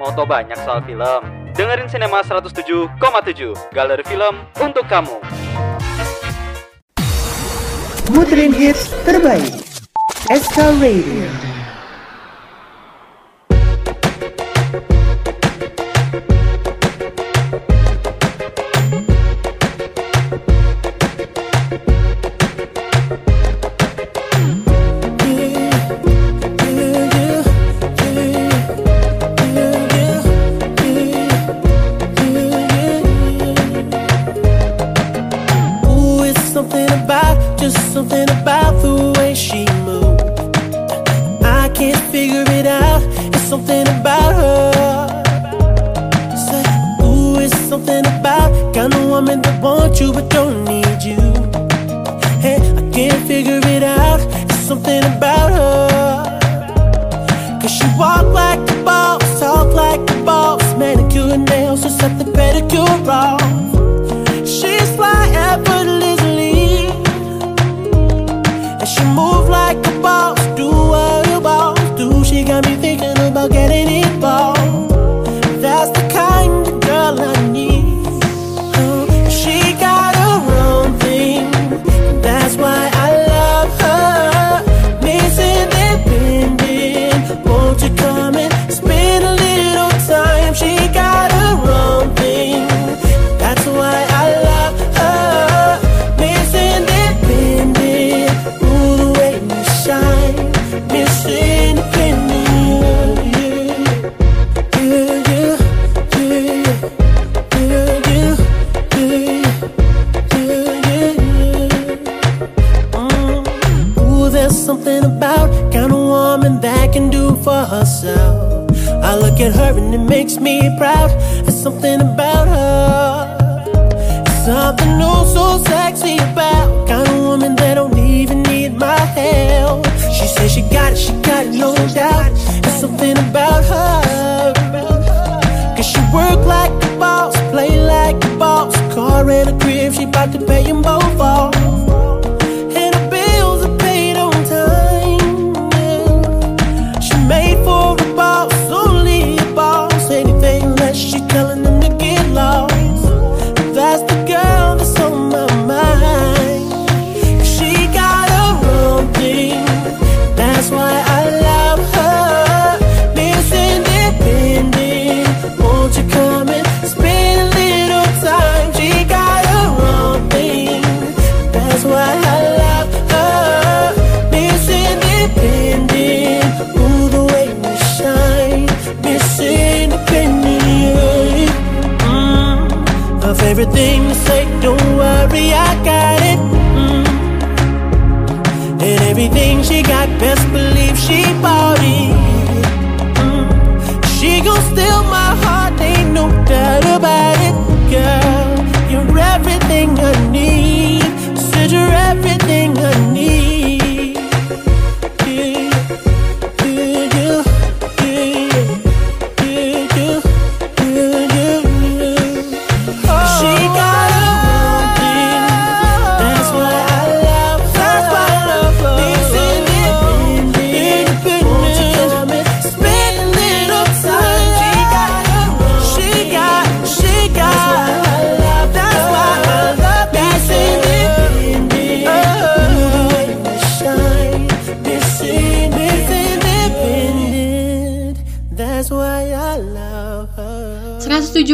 Mau tau banyak soal film? Dengerin Cinema 107,7, galeri film untuk kamu. Muterin hits terbaik SK Radio something about kind of woman that can do for herself. I look at her and it makes me proud. There's something about her. There's something new so sexy about kind of woman that don't even need my help. She says she got it, she got it, no doubt. There's something about her. Cause she work like a boss, play like a boss. Car and a crib, she bout to pay them both off.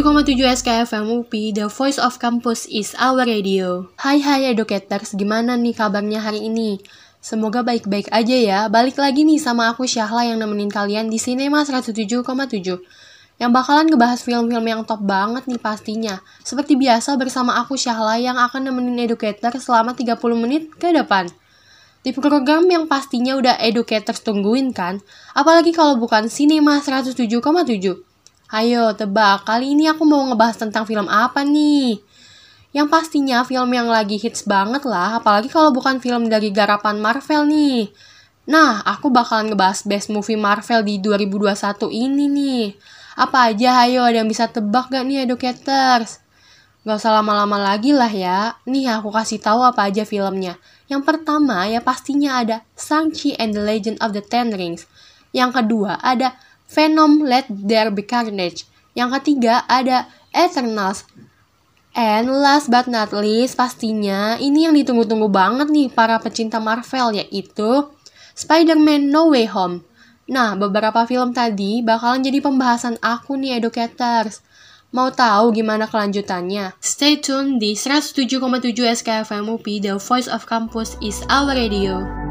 107,7 SKFM UPI, The Voice of Campus is our radio. Hai hai educators, gimana nih kabarnya hari ini? Semoga baik-baik aja ya. Balik lagi nih sama aku Syahla yang nemenin kalian di Cinema 107,7 yang bakalan ngebahas film-film yang top banget nih pastinya. Seperti biasa bersama aku Syahla yang akan nemenin educator selama 30 menit ke depan. Di program yang pastinya udah educators tungguin kan? Apalagi kalau bukan Cinema 107,7. Ayo tebak, kali ini aku mau ngebahas tentang film apa nih? Yang pastinya film yang lagi hits banget lah, apalagi kalau bukan film dari garapan Marvel nih. Nah, aku bakalan ngebahas best movie Marvel di 2021 ini nih. Apa aja ayo ada yang bisa tebak gak nih educators? Gak usah lama-lama lagi lah ya. Nih aku kasih tahu apa aja filmnya. Yang pertama ya pastinya ada Shang-Chi and the Legend of the Ten Rings. Yang kedua ada Venom Let There Be Carnage. Yang ketiga ada Eternals. And last but not least, pastinya ini yang ditunggu-tunggu banget nih para pecinta Marvel yaitu Spider-Man No Way Home. Nah, beberapa film tadi bakalan jadi pembahasan aku nih educators. Mau tahu gimana kelanjutannya? Stay tune di 107,7 SKFM UP, The Voice of Campus is our radio.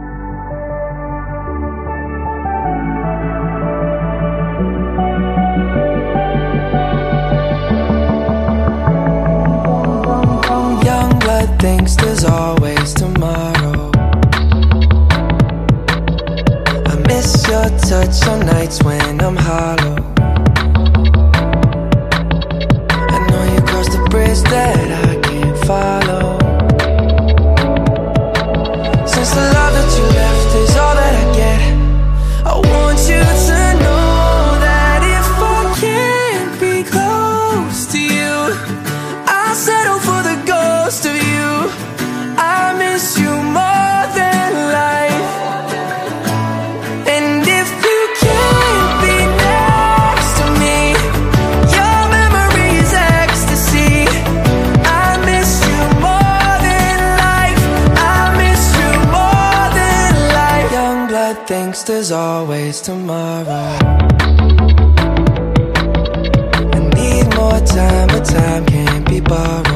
things can't be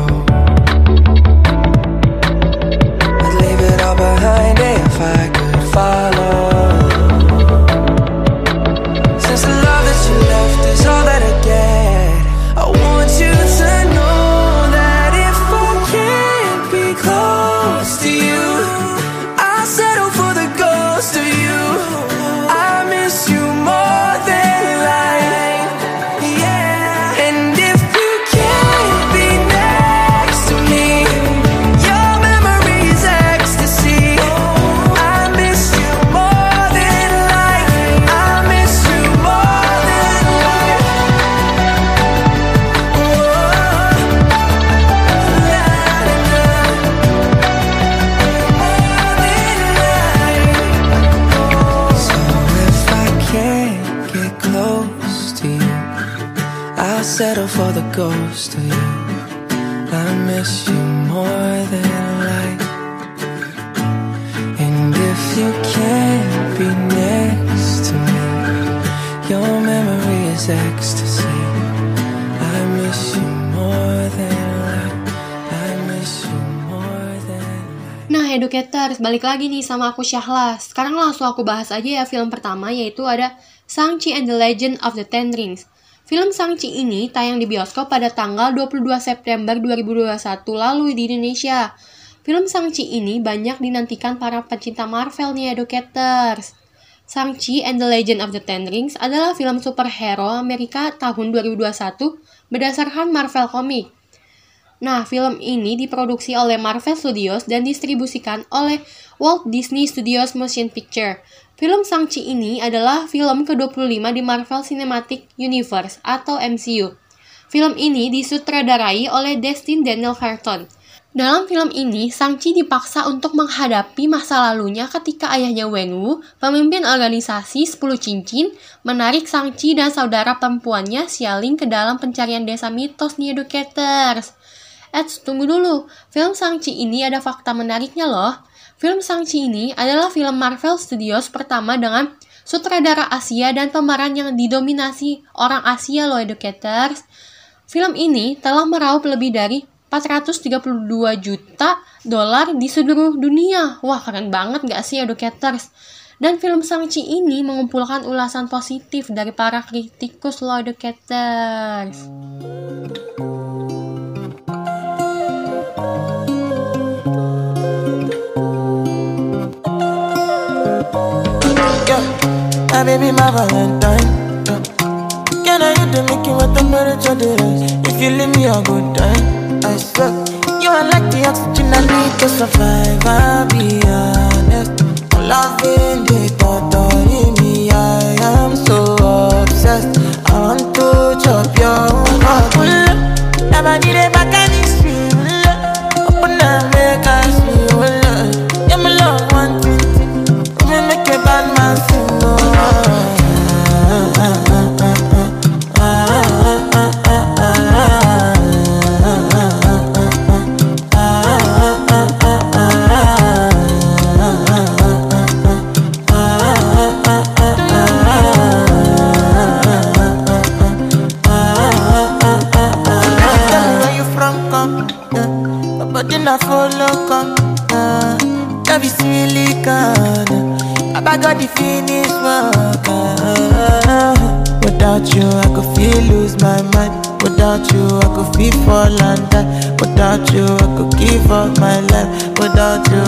Settle for the ghost of you. I miss you more than life. And if you can't be next to me, your memory is ecstasy. I miss you more than life. I miss you more than life. Nah, educators, balik lagi nih sama aku Syahla. Sekarang langsung aku bahas aja ya film pertama yaitu ada Shang-Chi and the Legend of the Ten Rings. Film Shang-Chi ini tayang di bioskop pada tanggal 22 September 2021 lalu di Indonesia. Film Shang-Chi ini banyak dinantikan para pecinta Marvel nih educators. Shang-Chi and the Legend of the Ten Rings adalah film superhero Amerika tahun 2021 berdasarkan Marvel Comics. Nah, film ini diproduksi oleh Marvel Studios dan distribusikan oleh Walt Disney Studios Motion Picture. Film Shang-Chi ini adalah film ke-25 di Marvel Cinematic Universe atau MCU. Film ini disutradarai oleh Destin Daniel Carton. Dalam film ini, Shang-Chi dipaksa untuk menghadapi masa lalunya ketika ayahnya Wen Wu, pemimpin organisasi 10 cincin, menarik Shang-Chi dan saudara perempuannya Xialing ke dalam pencarian desa mitos nih educators. Eits, tunggu dulu. Film Shang-Chi ini ada fakta menariknya loh. Film Shang-Chi ini adalah film Marvel Studios pertama dengan sutradara Asia dan pemeran yang didominasi orang Asia loh educators. Film ini telah meraup lebih dari 432 juta dolar di seluruh dunia. Wah, keren banget gak sih educators? Dan film Shang-Chi ini mengumpulkan ulasan positif dari para kritikus loh educators. Baby, my Valentine. Yeah. Can I hit the making with temperature the rise? If you leave me a good time, I swear. You are like the oxygen I need to survive. I'll be honest. Loving the thought good. Uh, but body na follow come. Uh, love is silicon. I got the finish work. Uh, without you, I could feel lose my mind. Without you, I could feel fall and die. Without you, I could give up my life. Without you,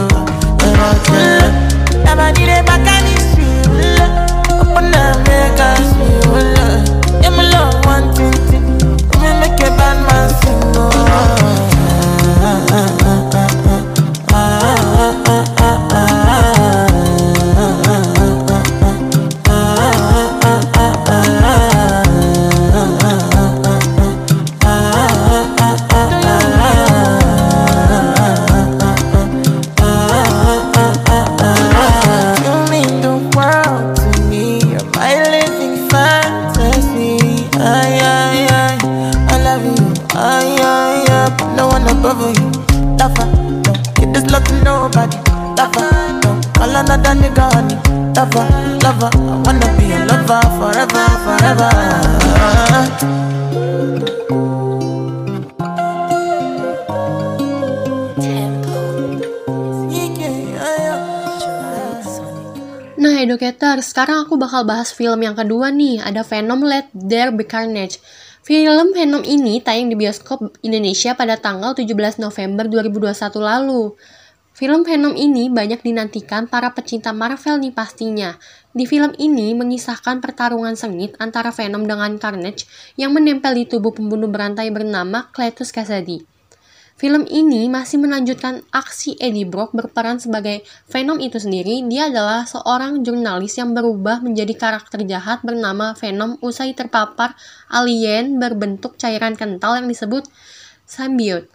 without you. Never need a back and it's real. Open up, make us real. I'm alone, one, two, three. que bad man sing oh. Above you. Lover, no. Get this love to nobody. Lover, no. Call another nigga honey. Lover, lover. I wanna be a lover forever, forever. Nah, Educator, sekarang aku bakal bahas film yang kedua nih. Ada Venom Let There Be Carnage. Film Venom ini tayang di bioskop Indonesia pada tanggal 17 November 2021 lalu. Film Venom ini banyak dinantikan para pecinta Marvel nih pastinya. Di film ini mengisahkan pertarungan sengit antara Venom dengan Carnage yang menempel di tubuh pembunuh berantai bernama Cletus Kasady. Film ini masih melanjutkan aksi Eddie Brock berperan sebagai Venom itu sendiri. Dia adalah seorang jurnalis yang berubah menjadi karakter jahat bernama Venom usai terpapar alien berbentuk cairan kental yang disebut symbiote.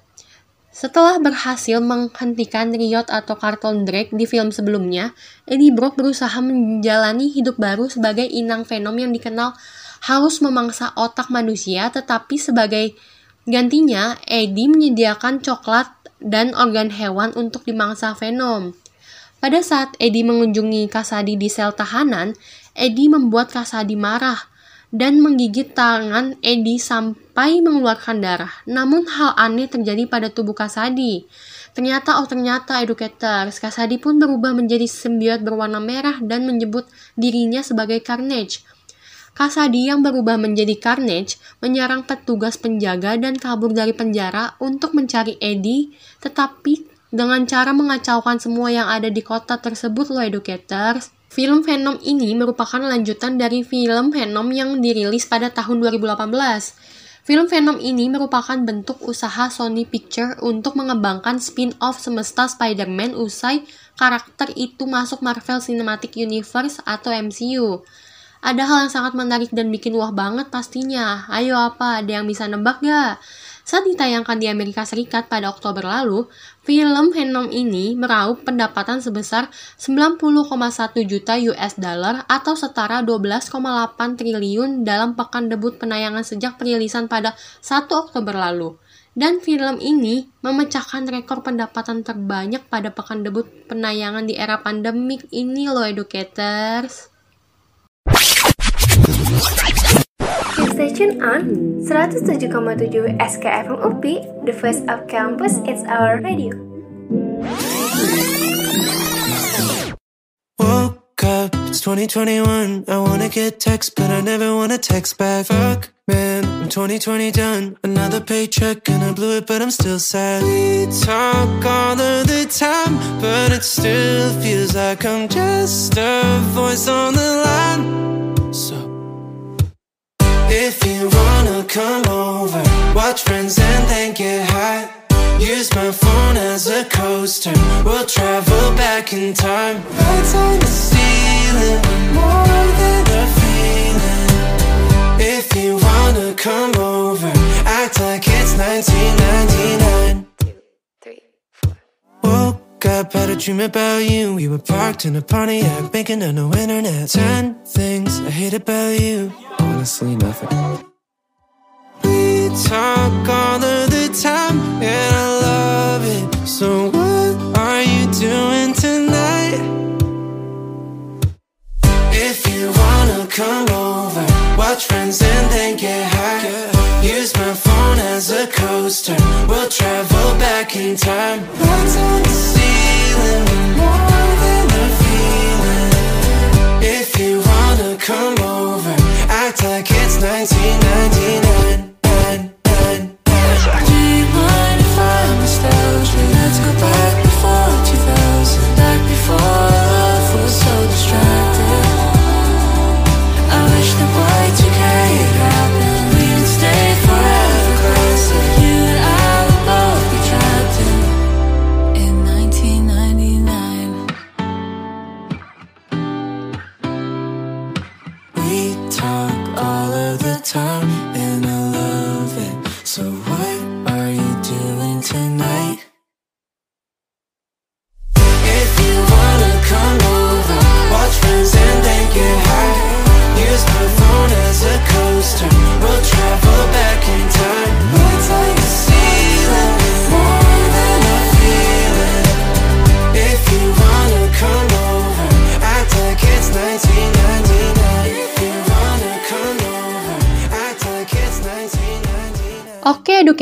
Setelah berhasil menghentikan Riot atau Carlton Drake di film sebelumnya, Eddie Brock berusaha menjalani hidup baru sebagai inang Venom yang dikenal harus memangsa otak manusia, tetapi sebagai gantinya, Eddie menyediakan coklat dan organ hewan untuk dimangsa Venom. Pada saat Eddie mengunjungi Kasadi di sel tahanan, Eddie membuat Kasadi marah dan menggigit tangan Eddie sampai mengeluarkan darah. Namun hal aneh terjadi pada tubuh Kasadi. Ternyata, oh ternyata educators, Kasadi pun berubah menjadi sembiot berwarna merah dan menyebut dirinya sebagai Carnage. Kasadi yang berubah menjadi Carnage menyerang petugas penjaga dan kabur dari penjara untuk mencari Eddie, tetapi dengan cara mengacaukan semua yang ada di kota tersebut loh educators. Film Venom ini merupakan lanjutan dari film Venom yang dirilis pada tahun 2018. Film Venom ini merupakan bentuk usaha Sony Picture untuk mengembangkan spin-off semesta Spider-Man usai karakter itu masuk Marvel Cinematic Universe atau MCU. Ada hal yang sangat menarik dan bikin wah banget pastinya. Ayo apa, ada yang bisa nebak gak? Saat ditayangkan di Amerika Serikat pada Oktober lalu, film Venom ini meraup pendapatan sebesar 90,1 juta US dollar atau setara 12,8 triliun dalam pekan debut penayangan sejak perilisan pada 1 Oktober lalu. Dan film ini memecahkan rekor pendapatan terbanyak pada pekan debut penayangan di era pandemik ini loh educators. Tuned on 107,7 SKFM UP, the voice of campus, it's our radio. It's 2021. I wanna get text, but I never wanna text back. Fuck, man, I'm 2020 done. Another paycheck, and I blew it, but I'm still sad. We talk all of the time, but it still feels like I'm just a voice on the line. So, if you wanna come over, watch friends and then get high. Use my phone as a coaster. We'll travel back in time. Lights on the ceiling, more than a feeling. If you wanna come over, act like it's 1999. Two, three, four. Woke up, had a dream about you. We were parked in a Pontiac, making on no internet. Ten things I hate about you. Honestly, nothing. We talk back in time. talk all of the time.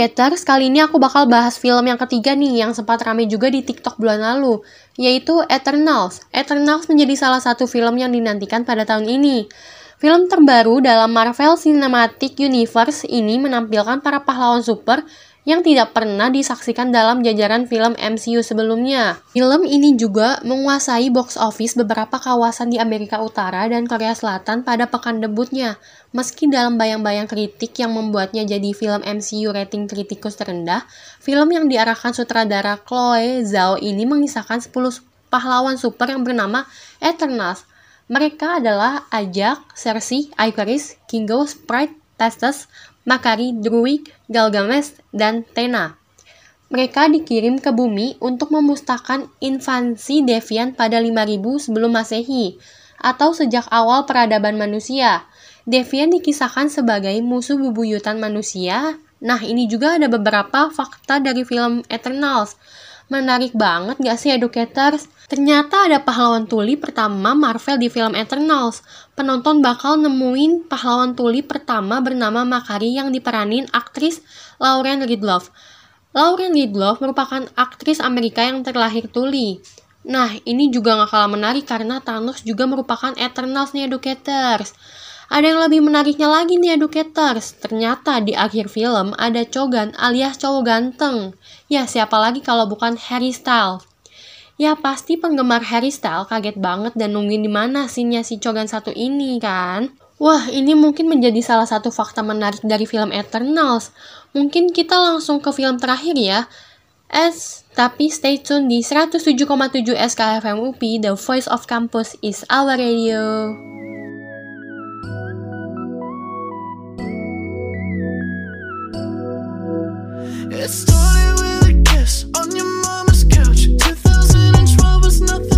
Educators, kali ini aku bakal bahas film yang ketiga nih yang sempat rame juga di TikTok bulan lalu, yaitu Eternals. Eternals menjadi salah satu film yang dinantikan pada tahun ini. Film terbaru dalam Marvel Cinematic Universe ini menampilkan para pahlawan super yang tidak pernah disaksikan dalam jajaran film MCU sebelumnya. Film ini juga menguasai box office beberapa kawasan di Amerika Utara dan Korea Selatan pada pekan debutnya. Meski dalam bayang-bayang kritik yang membuatnya jadi film MCU rating kritikus terendah, film yang diarahkan sutradara Chloe Zhao ini mengisahkan 10 pahlawan super yang bernama Eternals. Mereka adalah Ajak, Cersei, Icarus, Kingo, Sprite, Testes, Makari, Druid, Galgamesh, dan Tena. Mereka dikirim ke bumi untuk memusnahkan invasi Deviant pada 5000 sebelum Masehi, atau sejak awal peradaban manusia. Deviant dikisahkan sebagai musuh bebuyutan manusia. Nah, ini juga ada beberapa fakta dari film Eternals. Menarik banget gak sih educators? Ternyata ada pahlawan tuli pertama Marvel di film Eternals. Penonton bakal nemuin pahlawan tuli pertama bernama Makari yang diperanin aktris Lauren Ridloff. Lauren Ridloff merupakan aktris Amerika yang terlahir tuli. Nah, ini juga gak kalah menarik karena Thanos juga merupakan Eternals nih educators. Ada yang lebih menariknya lagi nih educators. Ternyata di akhir film ada Chogan alias cowok ganteng. Ya siapa lagi kalau bukan Harry Styles. Ya pasti penggemar Harry Styles kaget banget dan nungguin di mana scene si Chogan satu ini kan. Wah, ini mungkin menjadi salah satu fakta menarik dari film Eternals. Mungkin kita langsung ke film terakhir ya. S, tapi stay tune di 107,7 SKFM UP, The Voice of Campus is our radio. It started with a kiss on your mama's couch. 2012 was nothing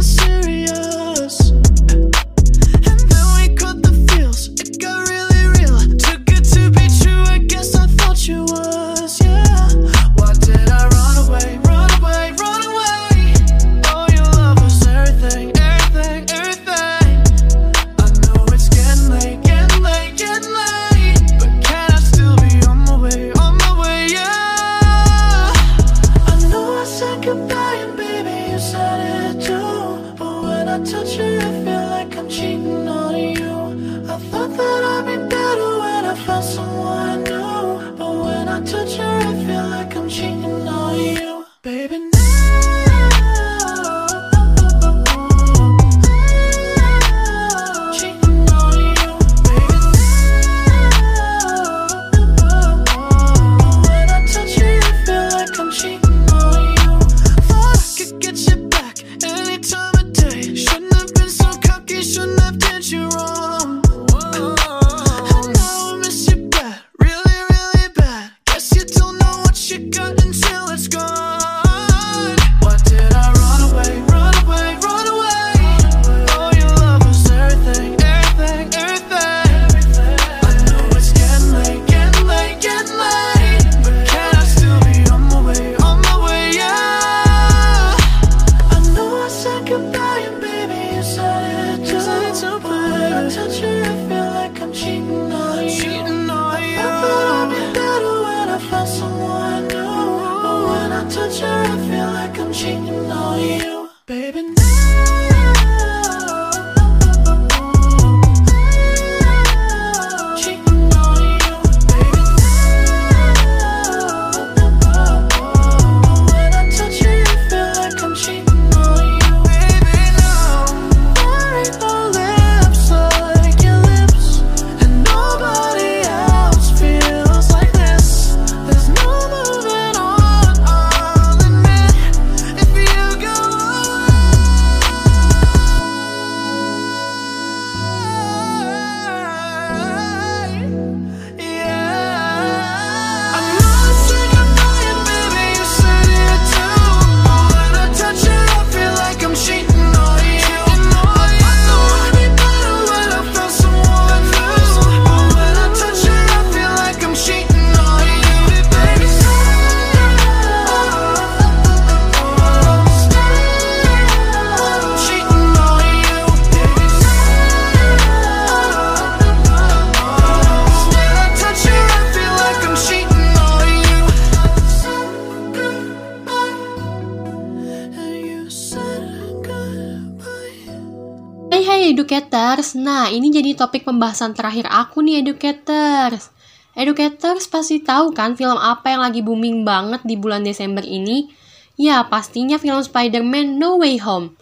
educators, nah ini jadi topik pembahasan terakhir aku nih educators. Educators pasti tahu kan film apa yang lagi booming banget di bulan Desember ini? Ya, pastinya film Spider-Man No Way Home.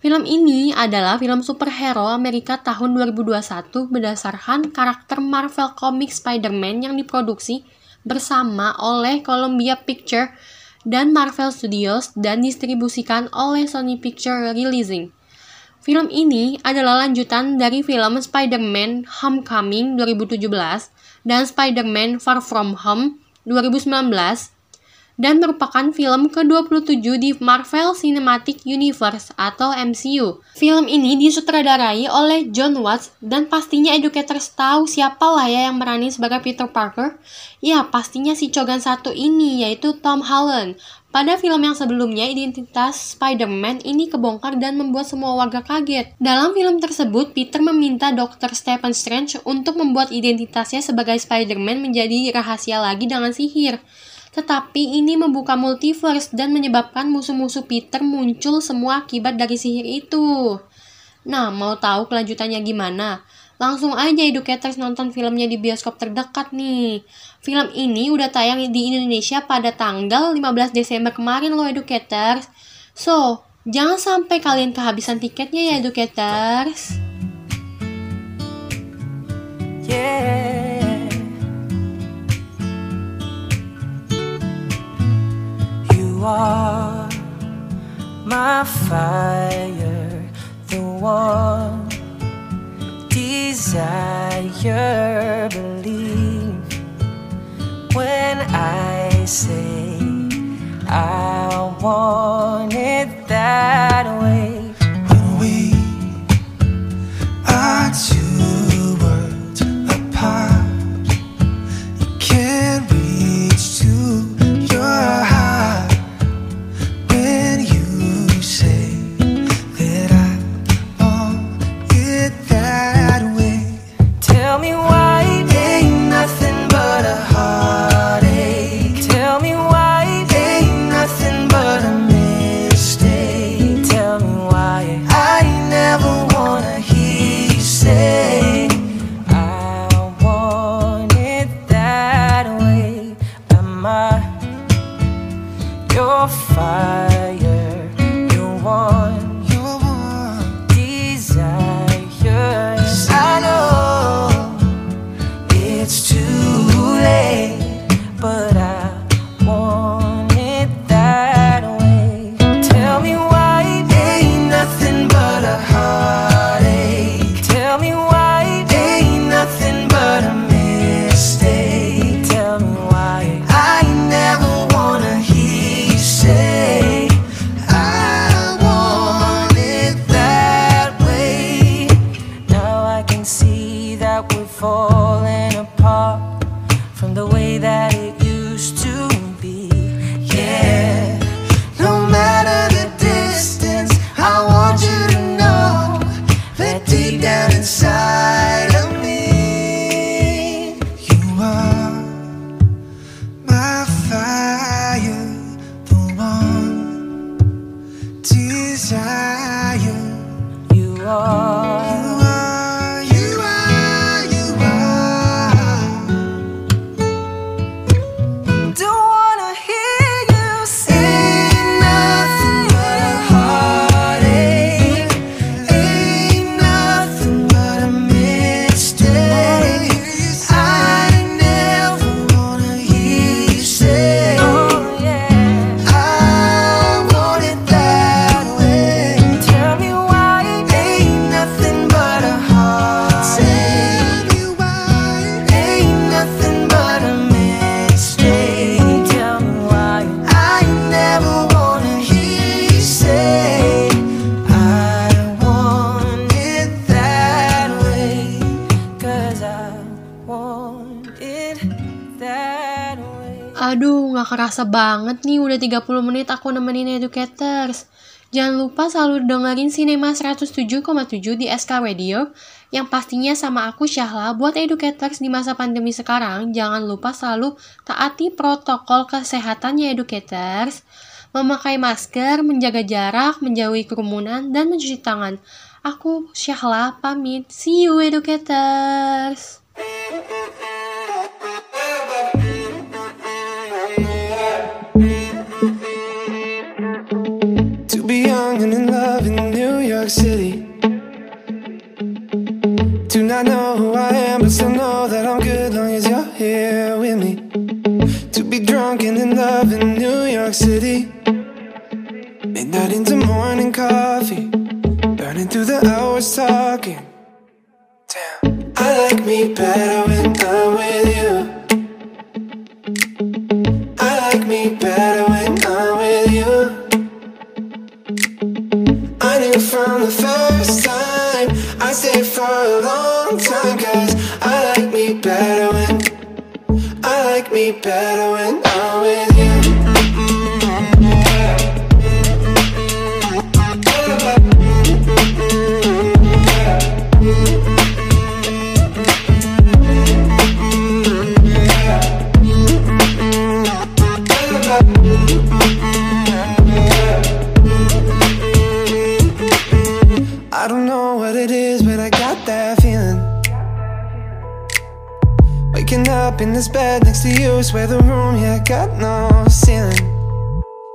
Film ini adalah film superhero Amerika tahun 2021 berdasarkan karakter Marvel Comics Spider-Man yang diproduksi bersama oleh Columbia Picture dan Marvel Studios dan distribusikan oleh Sony Picture Releasing. Film ini adalah lanjutan dari film Spider-Man Homecoming 2017 dan Spider-Man Far From Home 2019 dan merupakan film ke-27 di Marvel Cinematic Universe atau MCU. Film ini disutradarai oleh John Watts dan pastinya educators tahu siapa lah ya yang berani sebagai Peter Parker? Ya, pastinya si cogan satu ini yaitu Tom Holland. Pada film yang sebelumnya, identitas Spider-Man ini kebongkar dan membuat semua warga kaget. Dalam film tersebut, Peter meminta Dr. Stephen Strange untuk membuat identitasnya sebagai Spider-Man menjadi rahasia lagi dengan sihir. Tetapi ini membuka multiverse dan menyebabkan musuh-musuh Peter muncul semua akibat dari sihir itu. Nah, mau tahu kelanjutannya gimana? Langsung aja educators nonton filmnya di bioskop terdekat nih. Film ini udah tayang di Indonesia pada tanggal 15 Desember kemarin loh educators. So, jangan sampai kalian kehabisan tiketnya ya educators. yeah. You are my fire, the one desire. Believe when I say I Aduh, nggak kerasa banget nih udah 30 menit aku nemenin educators. Jangan lupa selalu dengerin Cinema 107,7 di SK Radio yang pastinya sama aku Syahla buat educators di masa pandemi sekarang. Jangan lupa selalu taati protokol kesehatannya educators. Memakai masker, menjaga jarak, menjauhi kerumunan, dan mencuci tangan. Aku Syahla pamit. See you educators. York City. Do not know who I am, but still know that I'm good long as you're here with me. To be drunk and in love in New York City. Midnight into morning coffee. Burning through the hours talking. Damn. I like me better when I'm with you. I stayed for a long time Cause I like me better when I like me better when this bed next to you, swear the room, yeah, got no ceiling.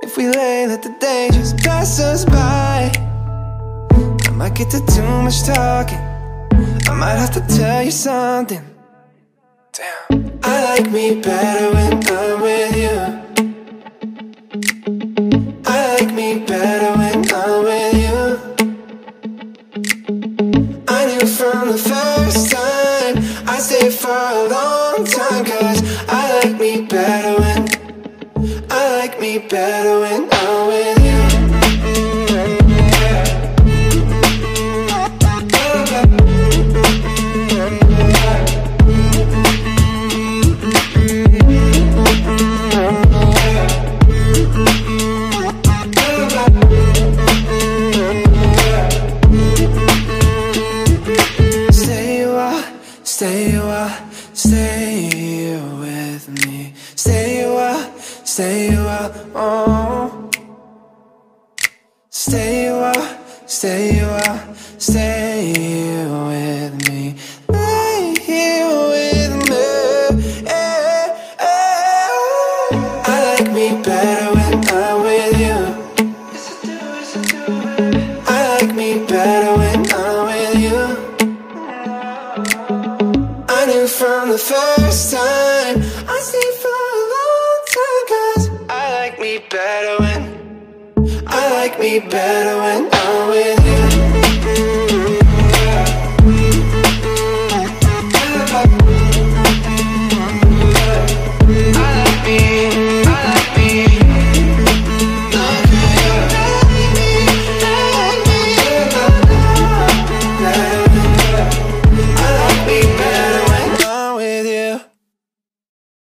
If we lay, let the day just pass us by. I might get to too much talking. I might have to tell you something. Damn. I like me better when I'm with stay a while, stay with me. Lay here with me. eh, eh. I like me better when I'm with you. I like me better when I'm with you. I knew from the first time I stayed for a long time Cause I like me better when I like me better when